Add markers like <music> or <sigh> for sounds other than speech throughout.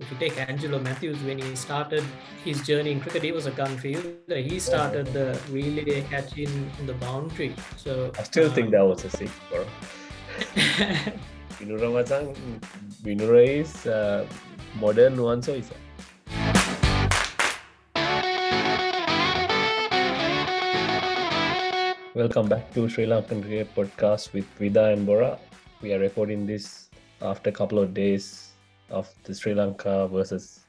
if you take Angelo Mathews, when he started his journey in cricket, he was a gun fielder. He started the relay catch in, the boundary. So I still um, think that was a six, bro. Binura macam Binura is uh, modern nuansa isa. Welcome back to Sri Lankan Cricket Podcast with Vida and Bora. We are recording this after a couple of days of the Sri Lanka versus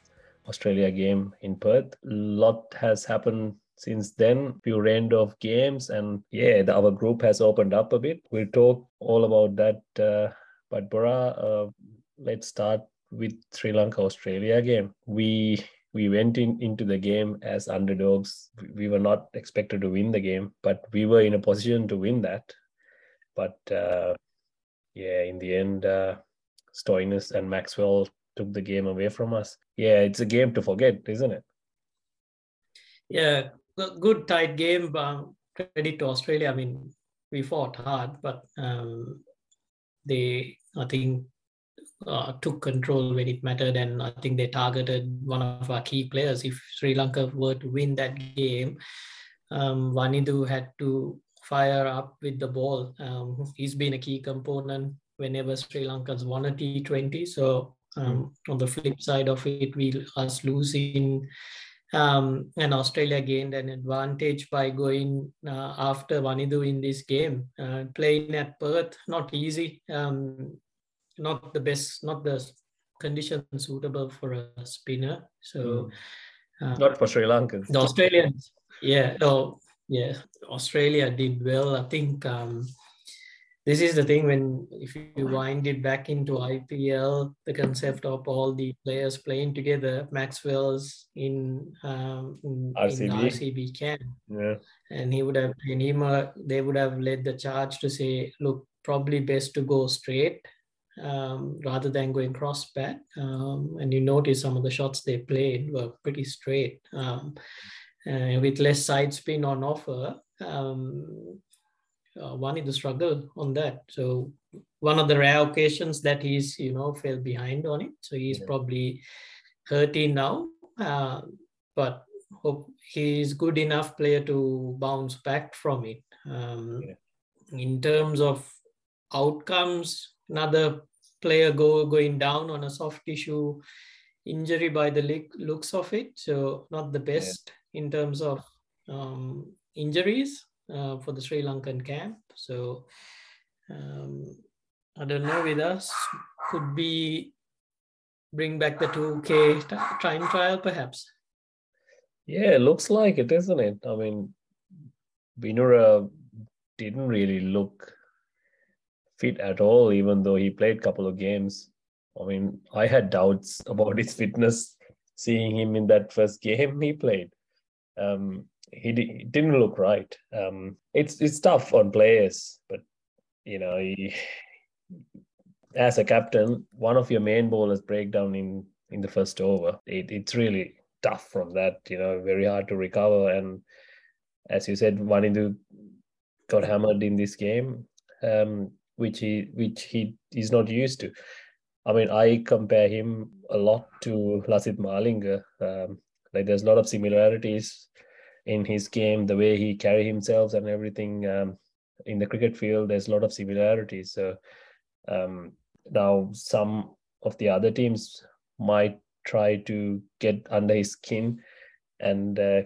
Australia game in Perth. A lot has happened since then. Few round of games, and yeah, the, our group has opened up a bit. We'll talk all about that. Uh, but Bora, uh, let's start with Sri Lanka Australia game. We we went in into the game as underdogs. We were not expected to win the game, but we were in a position to win that. But uh, yeah, in the end, uh, Stoinis and Maxwell took the game away from us. Yeah, it's a game to forget, isn't it? Yeah, good tight game. Um, credit to Australia. I mean, we fought hard, but um, they, I think, uh, took control when it mattered, and I think they targeted one of our key players. If Sri Lanka were to win that game, um, Wanindu had to fire up with the ball. Um, he's been a key component whenever Sri Lanka's won a T20. So um, on the flip side of it, we us losing um, and Australia gained an advantage by going uh, after Wanindu in this game. Uh, playing at Perth, not easy, um, not the best, not the conditions suitable for a spinner. So, uh, not for Sri Lanka. The Australians, yeah, oh, yeah, Australia did well. I think um, this is the thing when if you wind it back into IPL, the concept of all the players playing together, Maxwell's in, um, in RCB. in RCB camp, yeah, and he would have and him they would have led the charge to say, look, probably best to go straight um, rather than going cross back. Um, and you notice some of the shots they played were pretty straight. Um, uh, with less side spin on offer, um, uh, Wani the struggle on that. So one of the rare occasions that he's you know fell behind on it. So he's yeah. probably hurting now, uh, but hope he's good enough player to bounce back from it. Um, yeah. In terms of outcomes, another player go going down on a soft tissue injury by the looks of it. So not the best yeah. in terms of um, injuries uh, for the Sri Lankan camp. So um, I don't know with us could be bring back the 2K time trial perhaps. Yeah, looks like it, isn't it? I mean, Binura didn't really look fit at all, even though he played a couple of games. I mean, I had doubts <laughs> about his fitness seeing him in that first <laughs> game he played. Um, he, he didn't look right. Um, it's it's tough on players, but you know, he, as a captain, one of your main bowlers break down in in the first over. It, it's really tough from that. You know, very hard to recover. And as you said, Wanindu got hammered in this game, um, which he which he is not used to. I mean, I compare him a lot to Lasith Malinga. Um, like there's a lot of similarities in his game, the way he carry himself and everything um, in the cricket field, there's a lot of similarities. So um, now some of the other teams might try to get under his skin and uh,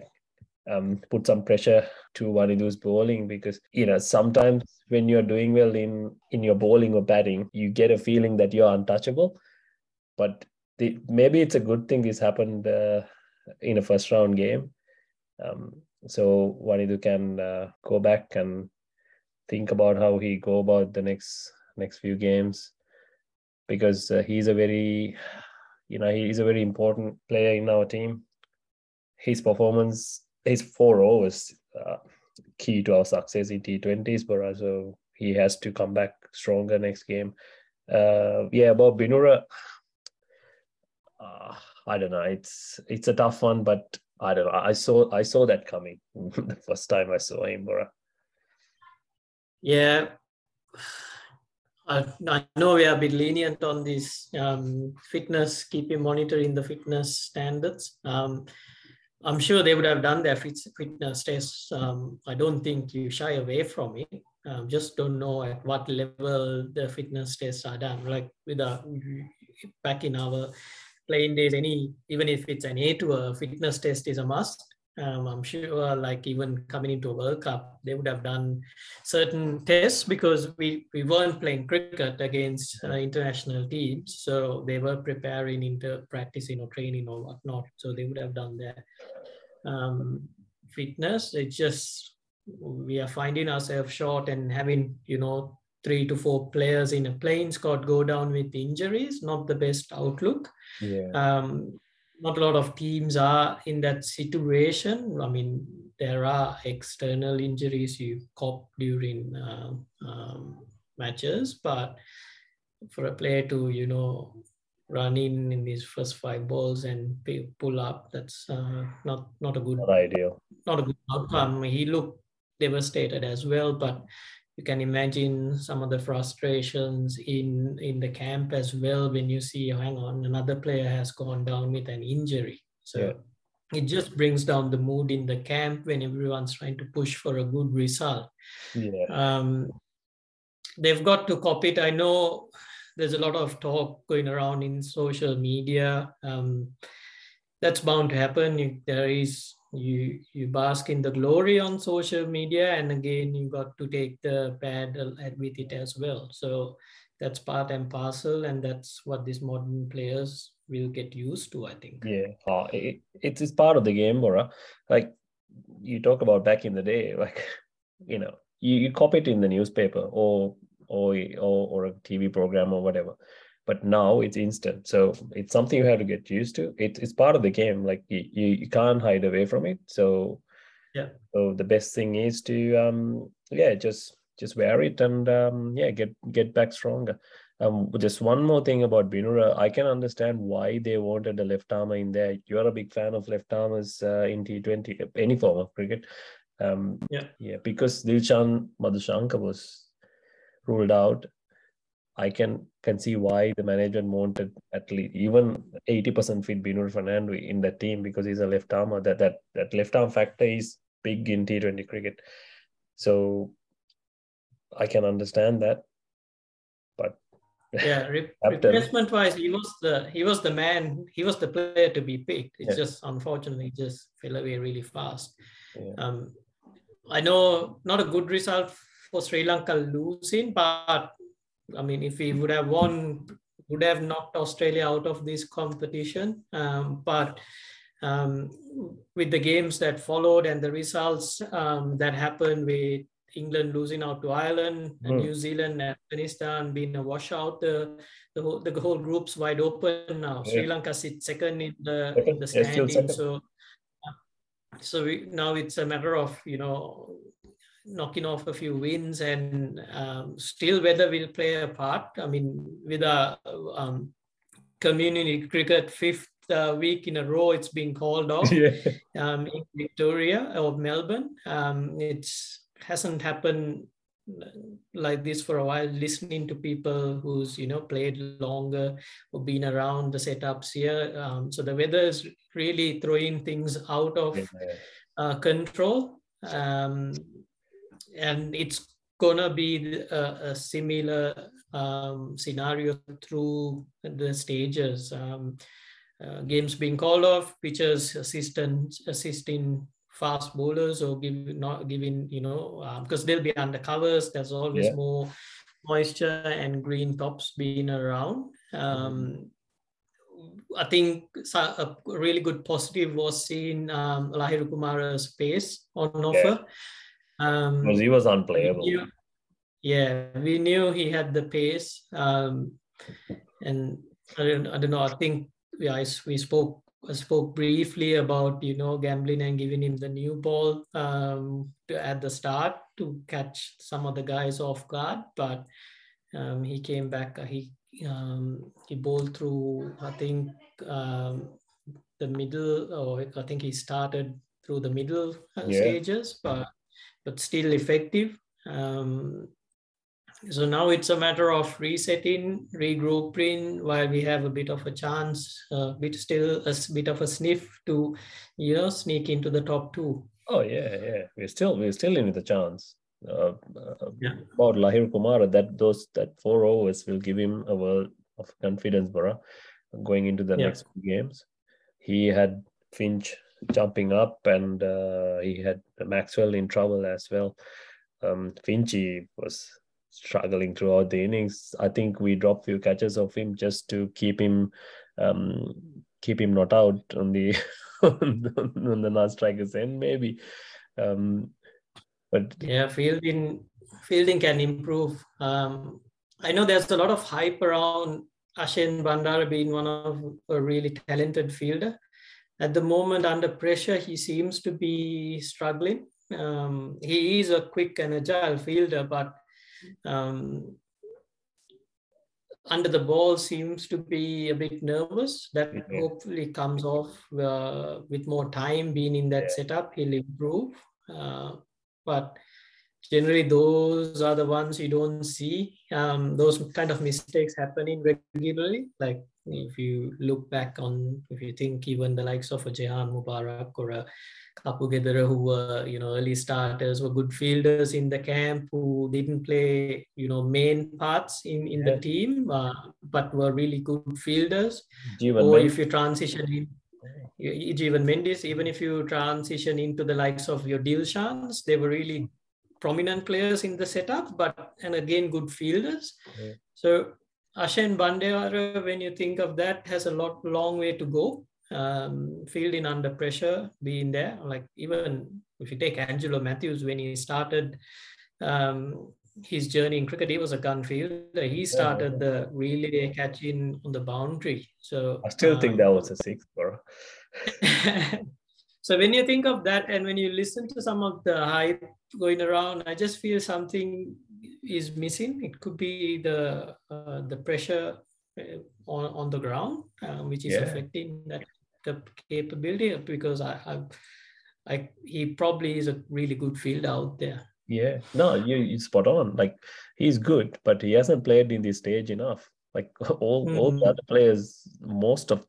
um, put some pressure to Wanindu's bowling because you know sometimes when you're doing well in in your bowling or batting, you get a feeling that you're untouchable. But the, maybe it's a good thing this happened uh, in a first round game um, so Wanindu can uh, go back and think about how he go about the next next few games because uh, he's a very you know he's a very important player in our team. His performance his four overs uh, key to our success in t20s but so he has to come back stronger next game. Uh, yeah about binura uh, i don't know. It's it's a tough one but I don't know. I saw I saw that coming <laughs> the first time I saw him, Bora. Yeah, I, I know we are a bit lenient on this um, fitness, keeping monitoring the fitness standards. Um, I'm sure they would have done their fitness tests. Um, I don't think you shy away from it. Um, just don't know at what level the fitness tests are done. Like with a, back in our playing days, any even if it's an A to a fitness test is a must. Um, I'm sure, like even coming into a World Cup, they would have done certain tests because we, we weren't playing cricket against uh, international teams, so they were preparing into practicing or training or whatnot. So they would have done their um, fitness. It's just we are finding ourselves short and having you know three to four players in a playing squad go down with injuries. Not the best outlook. Yeah. Um, not a lot of teams are in that situation. I mean, there are external injuries you cop during uh, um, matches, but for a player to, you know, run in in these first five balls and pull up, that's uh, not not a good, not ideal, not a good outcome. He looked devastated as well, but you can imagine some of the frustrations in in the camp as well when you see hang on another player has gone down with an injury. So yeah. it just brings down the mood in the camp when everyone's trying to push for a good result. Yeah. Um, they've got to copy it. I know there's a lot of talk going around in social media. Um, that's bound to happen. There is you you bask in the glory on social media and again you got to take the bad with it as well. So that's part and parcel and that's what these modern players will get used to i think. Yeah uh, it, it's part of the game Bora. like you talk about back in the day <laughs> like you know you, you copy it in the newspaper or or or, or a tv program or whatever but now it's instant. So it's something you have to get used to. It, it's part of the game. Like you, you, can't hide away from it. So yeah. so the best thing is to um yeah just just wear it and um yeah get get back stronger. Um just one more thing about binura. I can understand why they wanted a left armer in there. You're a big fan of left armers uh, in t20 any form of cricket. Um yeah. yeah because dilshan madushanka was ruled out I can can see why the management wanted at least even 80% fit Binur Fernando in that team because he's a left armer. That that that left arm factor is big in T20 cricket. So I can understand that. But <laughs> yeah, replacement wise, he was the he was the man, he was the player to be picked. It's yeah. just unfortunately just fell away really fast. Yeah. Um I know not a good result for Sri Lanka losing, but I mean, if we would have won, would have knocked Australia out of this competition. Um, but um, with the games that followed and the results um, that happened with England losing out to Ireland, mm. New Zealand, Afghanistan being a washout, the the whole, the whole group's wide open now. Yeah. Sri Lanka sits second in the, in the standing. So, so we, now it's a matter of you know knocking off a few wins and um, still weather will play a part. I mean, with a um, community cricket fifth uh, week in a row, it's being called off <laughs> yeah. um, in Victoria or Melbourne. Um, it hasn't happened like this for a while listening to people who's you know played longer or been around the setups here um, so the weather is really throwing things out of uh, control um, and it's gonna be a, a similar um, scenario through the stages. Um, uh, games being called off, pitchers assistant assisting fast bowlers or give not giving you know uh, because they'll be under covers. There's always yeah. more moisture and green tops being around. Um, I think a really good positive was seeing um, Lahiru Kumara's pace on offer. Yeah um, because he was unplayable. We knew, yeah, we knew he had the pace, um, and I don't, I don't know. I think yeah, we spoke I spoke briefly about you know gambling and giving him the new ball um, to, at the start to catch some of the guys off guard, but um, he came back. Uh, he um, he bowled through I think um, the middle, or I think he started through the middle uh, yeah. stages, but but still effective. Um, so now it's a matter of resetting, regrouping while we have a bit of a chance, a bit still a bit of a sniff to, you know, sneak into the top two. Oh yeah, yeah. We're still we're still in with a chance. Uh, uh, Yeah. About Lahiru Kumara, that those that four overs will give him a world of confidence, Bora, going into the Yeah. next games. He had Finch jumping up, and uh, he had Maxwell in trouble as well. Um, Finchy was struggling throughout the innings. I think we dropped few catches of him just to keep him um, keep him not out on the <laughs> on the, on the non-strikers end, maybe. Um, but Yeah, fielding fielding can improve. Um, I know there's a lot of hype around Ashen Bandara being one of a really talented fielder. At the moment, under pressure, he seems to be struggling. Um, he is a quick and agile fielder, but um, under the ball seems to be a bit nervous. That Mhm. hopefully comes off uh, with more time being in that Yeah. setup. He'll improve. Uh, but generally, those are the ones you don't see. Um, those kind of mistakes happening regularly. Like if you look back on, if you think even the likes of a Jehan Mubarak or a Kapugedera who were, you know, early starters, were good fielders in the camp who didn't play, you know, main parts in, in Yeah. the team, uh, but were really good fielders. Jeevan or if you transition in, you- you- even Mendis, even if you transition into the likes of your Dilshans, they were really prominent players in the setup, but and again good fielders. Yeah. So Ashen Bandara, when you think of that, has a lot long way to go. Um, fielding under pressure, being there. Like even if you take Angelo Mathews when he started um, his journey in cricket, he was a gun fielder. He started the relay catching on the boundary. So I still think um, that was a six, bro. <laughs> so when you think of that and when you listen to some of the hype going around i just feel something is missing it could be the uh, the pressure uh, on, on the ground uh, which is Yeah. affecting that the capability because I, I I he probably is a really good field out there Yeah, no, you you spot on. Like he's good, but he hasn't played in this stage enough. Like <laughs> all all the Mhm. other players, most of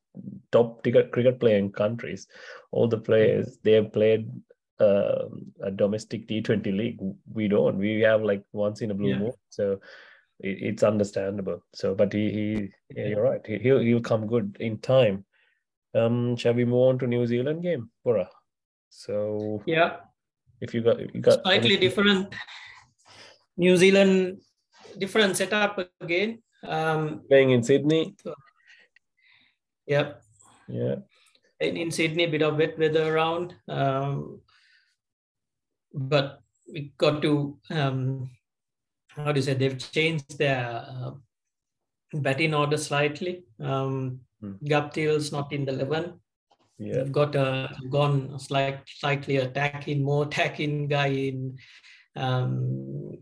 top cricket cricket playing countries, all the players they have played um, a domestic T Twenty league. We don't. We have like once in a blue Yeah. moon. So it, it's understandable. So, but he he yeah, Yeah. you're right. He, he'll he'll come good in time. Um, shall we move on to New Zealand game, Bora? So yeah if you got if you got slightly anything- different new zealand different setup again um playing in Sydney, yeah yeah. in, in Sydney, a bit of wet weather around. Um, but we got to, um, how do you say, they've changed their uh, batting order slightly. Um. Guptill's not in the 11. Yeah, They've got a gone slight, slightly attacking, more attacking guy in um,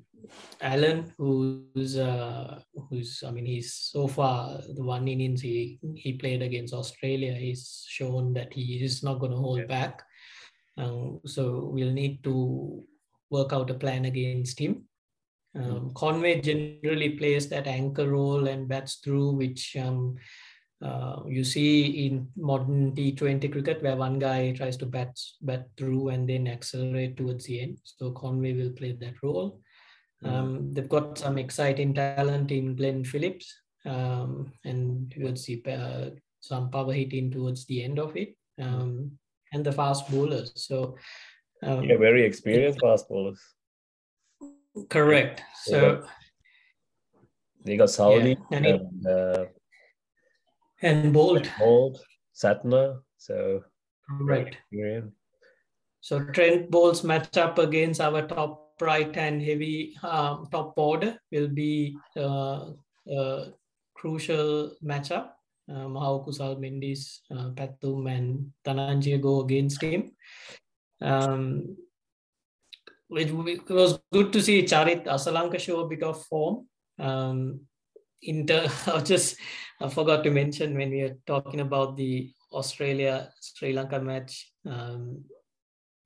Allen, who's uh, who's I mean he's so far the one innings he he played against Australia, he's shown that he is not going to hold Yeah. back. Um, so we'll need to work out a plan against him. Um, Conway generally plays that anchor role and bats through, which um, uh, you see in modern T20 cricket where one guy tries to bat, bat through and then accelerate towards the end. So Conway will play that role. Mhm. Um, they've got some exciting talent in Glenn Phillips um, and towards the, uh, some power hitting towards the end of it um, and the fast bowlers. So um, yeah, very experienced fast bowlers. correct. So They got Southee and and uh, and Boult, Boult, Santner. So right. So Trent Boult match up against our top right and heavy um, top order will be uh, a crucial matchup. Um, how Kusal Mendis, uh, Pathum and Dhananjaya go against him. Um, it, it was good to see Charith Asalanka show a bit of form. Um, in ter- <laughs> I just I forgot to mention when we were talking about the Australia Sri Lanka match. Um,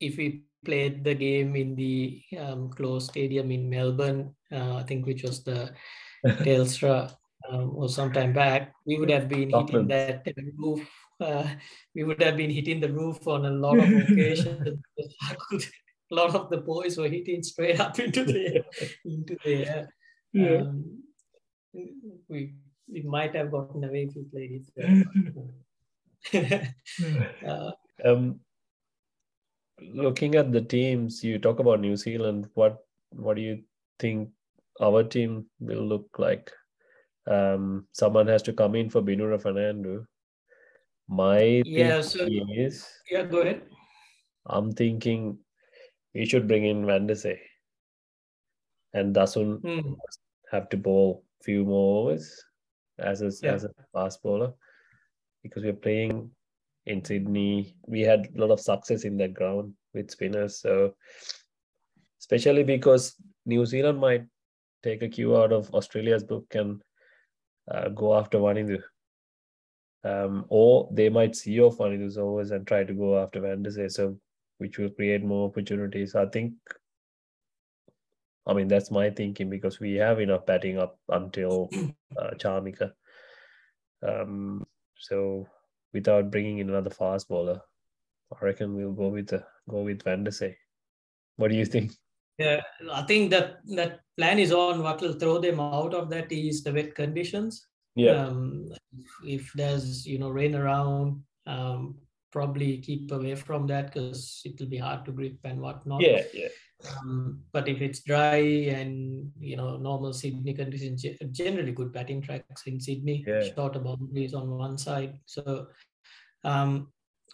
if we played the game in the um, closed stadium in Melbourne, uh, I think which was the <laughs> Telstra um, or sometime back, we would have been hitting that roof. Uh, we would have been hitting the roof on a lot of occasions. <laughs> <laughs> a lot of the boys were hitting straight up into the into the air. Yeah. Um, we we might have gotten away if we played it. uh, um, looking at the teams, you talk about New Zealand. What what do you think our team will look like? Um, someone has to come in for Binura Fernando. My yeah, so is yeah, go ahead. I'm thinking we should bring in Van Say and Dasun mm. have to bowl few more overs as a, yeah. as a fast bowler because we're playing in Sydney. We had a lot of success in that ground with spinners. So especially because New Zealand might take a cue out of Australia's book and uh, go after Wanindu. Um, or they might see off Wanindu's overs and try to go after Van der so which will create more opportunities. I think I mean, that's my thinking because we have enough batting up until uh, Chamika. Um, so without bringing in another fast bowler, I reckon we'll go with the go with Vandersay. What do you think? Yeah, I think that that plan is on. What will throw them out of that is the wet conditions. Yeah. Um, if, if there's you know rain around, um, probably keep away from that because it will be hard to grip and whatnot. Yeah, yeah. Um, but if it's dry and you know normal Sydney conditions, generally good batting tracks in Sydney, yeah. shorter boundaries on one side. So um,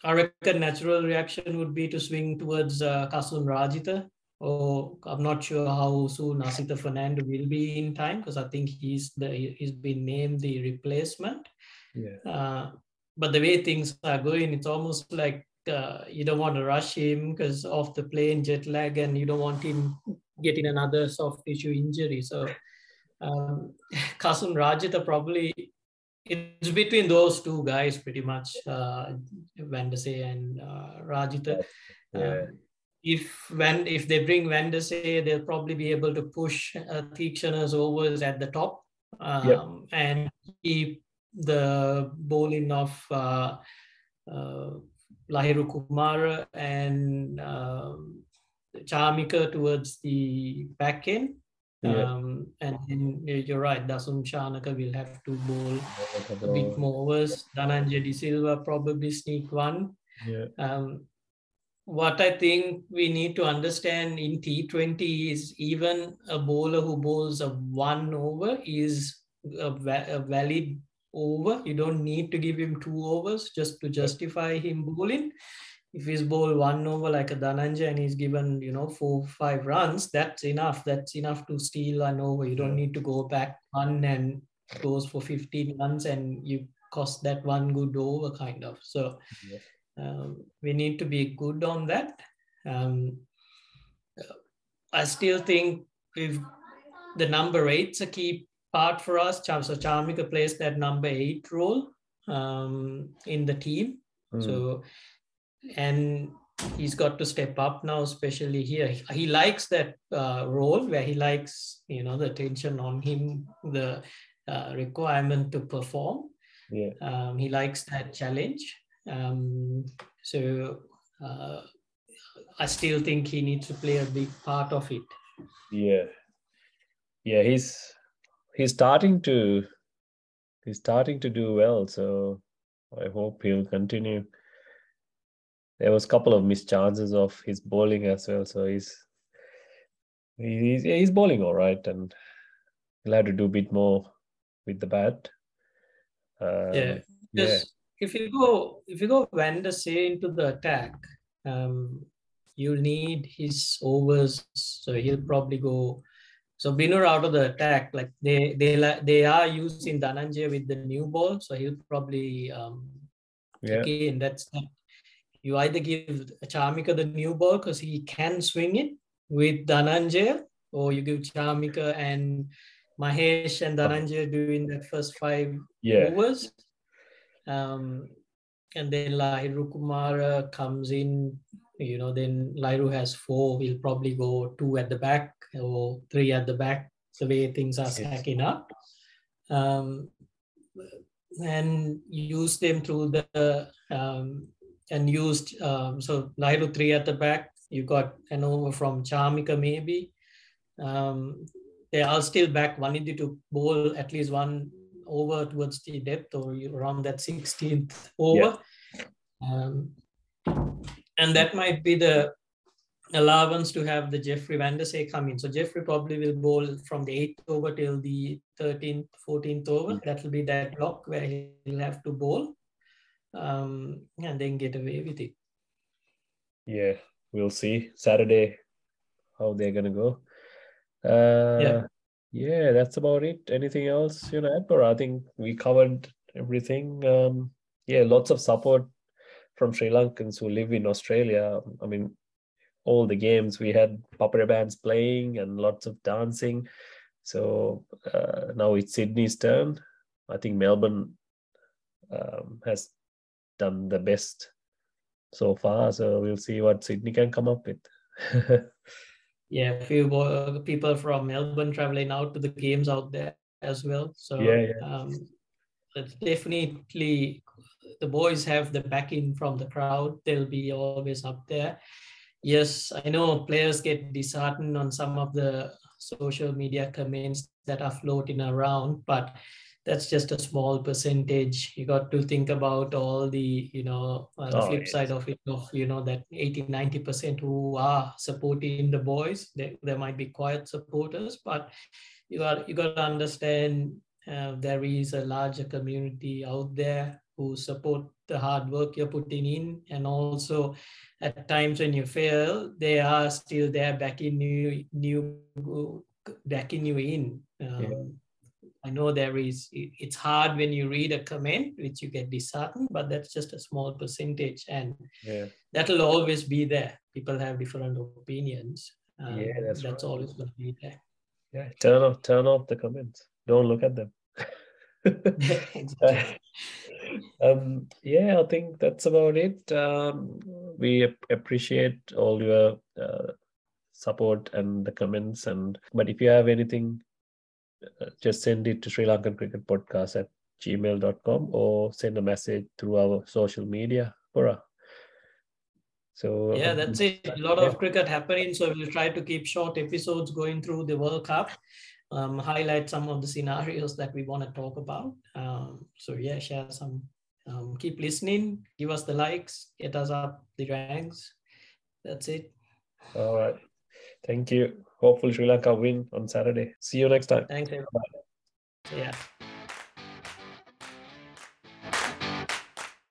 I reckon natural reaction would be to swing towards uh, Kasun Rajitha. Or I'm not sure how soon Asitha Fernando will be in time because I think he's the he's been named the replacement. Yeah. Uh, but the way things are going, it's almost like uh, you don't want to rush him because of the plane jet lag, and you don't want him getting another soft tissue injury. So, um, <laughs> Kasun Rajitha probably it's between those two guys pretty much, uh, Vandersay and uh, Rajitha. Yeah. Um, if when if they bring Van Say, they'll probably be able to push uh, Theekshana's overs at the top um, yep. and keep the bowling of uh, uh, Lahiru Kumara and um, towards the back end. Yeah. Um, and then you're right, Dasun Shanaka will have to bowl a bit more overs. Dhananjaya De Silva probably sneak one. Yeah. Um, what I think we need to understand in T20 is even a bowler who bowls a one over is a, va- a valid over. You don't need to give him two overs just to justify him bowling. If he's bowled one over like a Dhananjaya and he's given, you know, four, five runs, that's enough. That's enough to steal an over. You don't need to go back one and goes for 15 runs and you cost that one good over kind of. So um, we need to be good on that. Um, I still think if the number eight's a key part for us. So Chamika plays that number eight role um, in the team. Mm. So, and he's got to step up now, especially here. He likes that uh, role where he likes, you know, the attention on him, the uh, requirement to perform. Yeah. Um, he likes that challenge. Um, so uh, I still think he needs to play a big part of it. Yeah. Yeah, he's he's starting to he's starting to do well. So I hope he'll continue. There was a couple of missed chances of his bowling as well. So he's he's he's bowling all right, and he'll have to do a bit more with the bat. Um, yeah. yeah. If you go if you go Vandersay into the attack, um, you'll need his overs. So he'll probably go so Binur out of the attack, like they they they are using Dananjay with the new ball, so he'll probably um, yeah. again that's that. You either give Chamika the new ball because he can swing it with Dananjay, or you give Chamika and Mahesh and Dhananjaya doing that first five yeah. overs. Um, and then Lahiru Kumara comes in you know, then Lahiru has four. he'll probably go two at the back or three at the back. The way things are stacking up, um, and use them through the um, and used um, so Lahiru three at the back. You got an over from Chamika maybe. Um, they are still back. Wanindu to bowl at least one over towards the depth or around that 16th over. Yeah. Um, and that might be the allowance to have the Jeffrey Vandersay come in. So Jeffrey probably will bowl from the 8th over till the 13th, 14th over. That will be that block where he'll have to bowl um, and then get away with it. Yeah, we'll see Saturday how they're going to go. Uh, yeah. Yeah, that's about it. Anything else you know, Or I think we covered everything. Um, yeah, lots of support from Sri Lankans who live in Australia. I mean, all the games we had Papare bands playing and lots of dancing. So uh, now it's Sydney's turn. I think Melbourne um, has done the best so far. So we'll see what Sydney can come up with. <laughs> yeah, a few people from Melbourne traveling out to the games out there as well. So yeah, yeah. Um, it's definitely the boys have the backing from the crowd. They'll be always up there. Yes, I know players get disheartened on some of the social media comments that are floating around, but that's just a small percentage you got to think about all the you know uh, the oh, flip yes. side of it of you know that 80 90 percent who are supporting the boys there, there might be quiet supporters but you got you got to understand uh, there is a larger community out there who support the hard work you're putting in and also at times when you fail they are still there backing you new backing you in um, yeah I know there is, it's hard when you read a comment, which you get disheartened, but that's just a small percentage. And yeah. that'll always be there. People have different opinions. Um, yeah, that's, that's right. always going to be there. Yeah, turn off, turn off the comments. Don't look at them. <laughs> <laughs> um, yeah, I think that's about it. Um, we appreciate all your uh, support and the comments. And but if you have anything uh, just send it to Sri Lankan Cricket Podcast at gmail.com or send a message through our social media. Pura. So yeah, that's it. A lot of cricket happening. So we'll try to keep short episodes going through the World Cup, um, highlight some of the scenarios that we want to talk about. Um, so yeah, share some. Um, keep listening. Give us the likes. Get us up the ranks. That's it. All right. Thank you. Hopefully Sri Lanka win on Saturday. See you next time. Thanks, everybody. Yeah.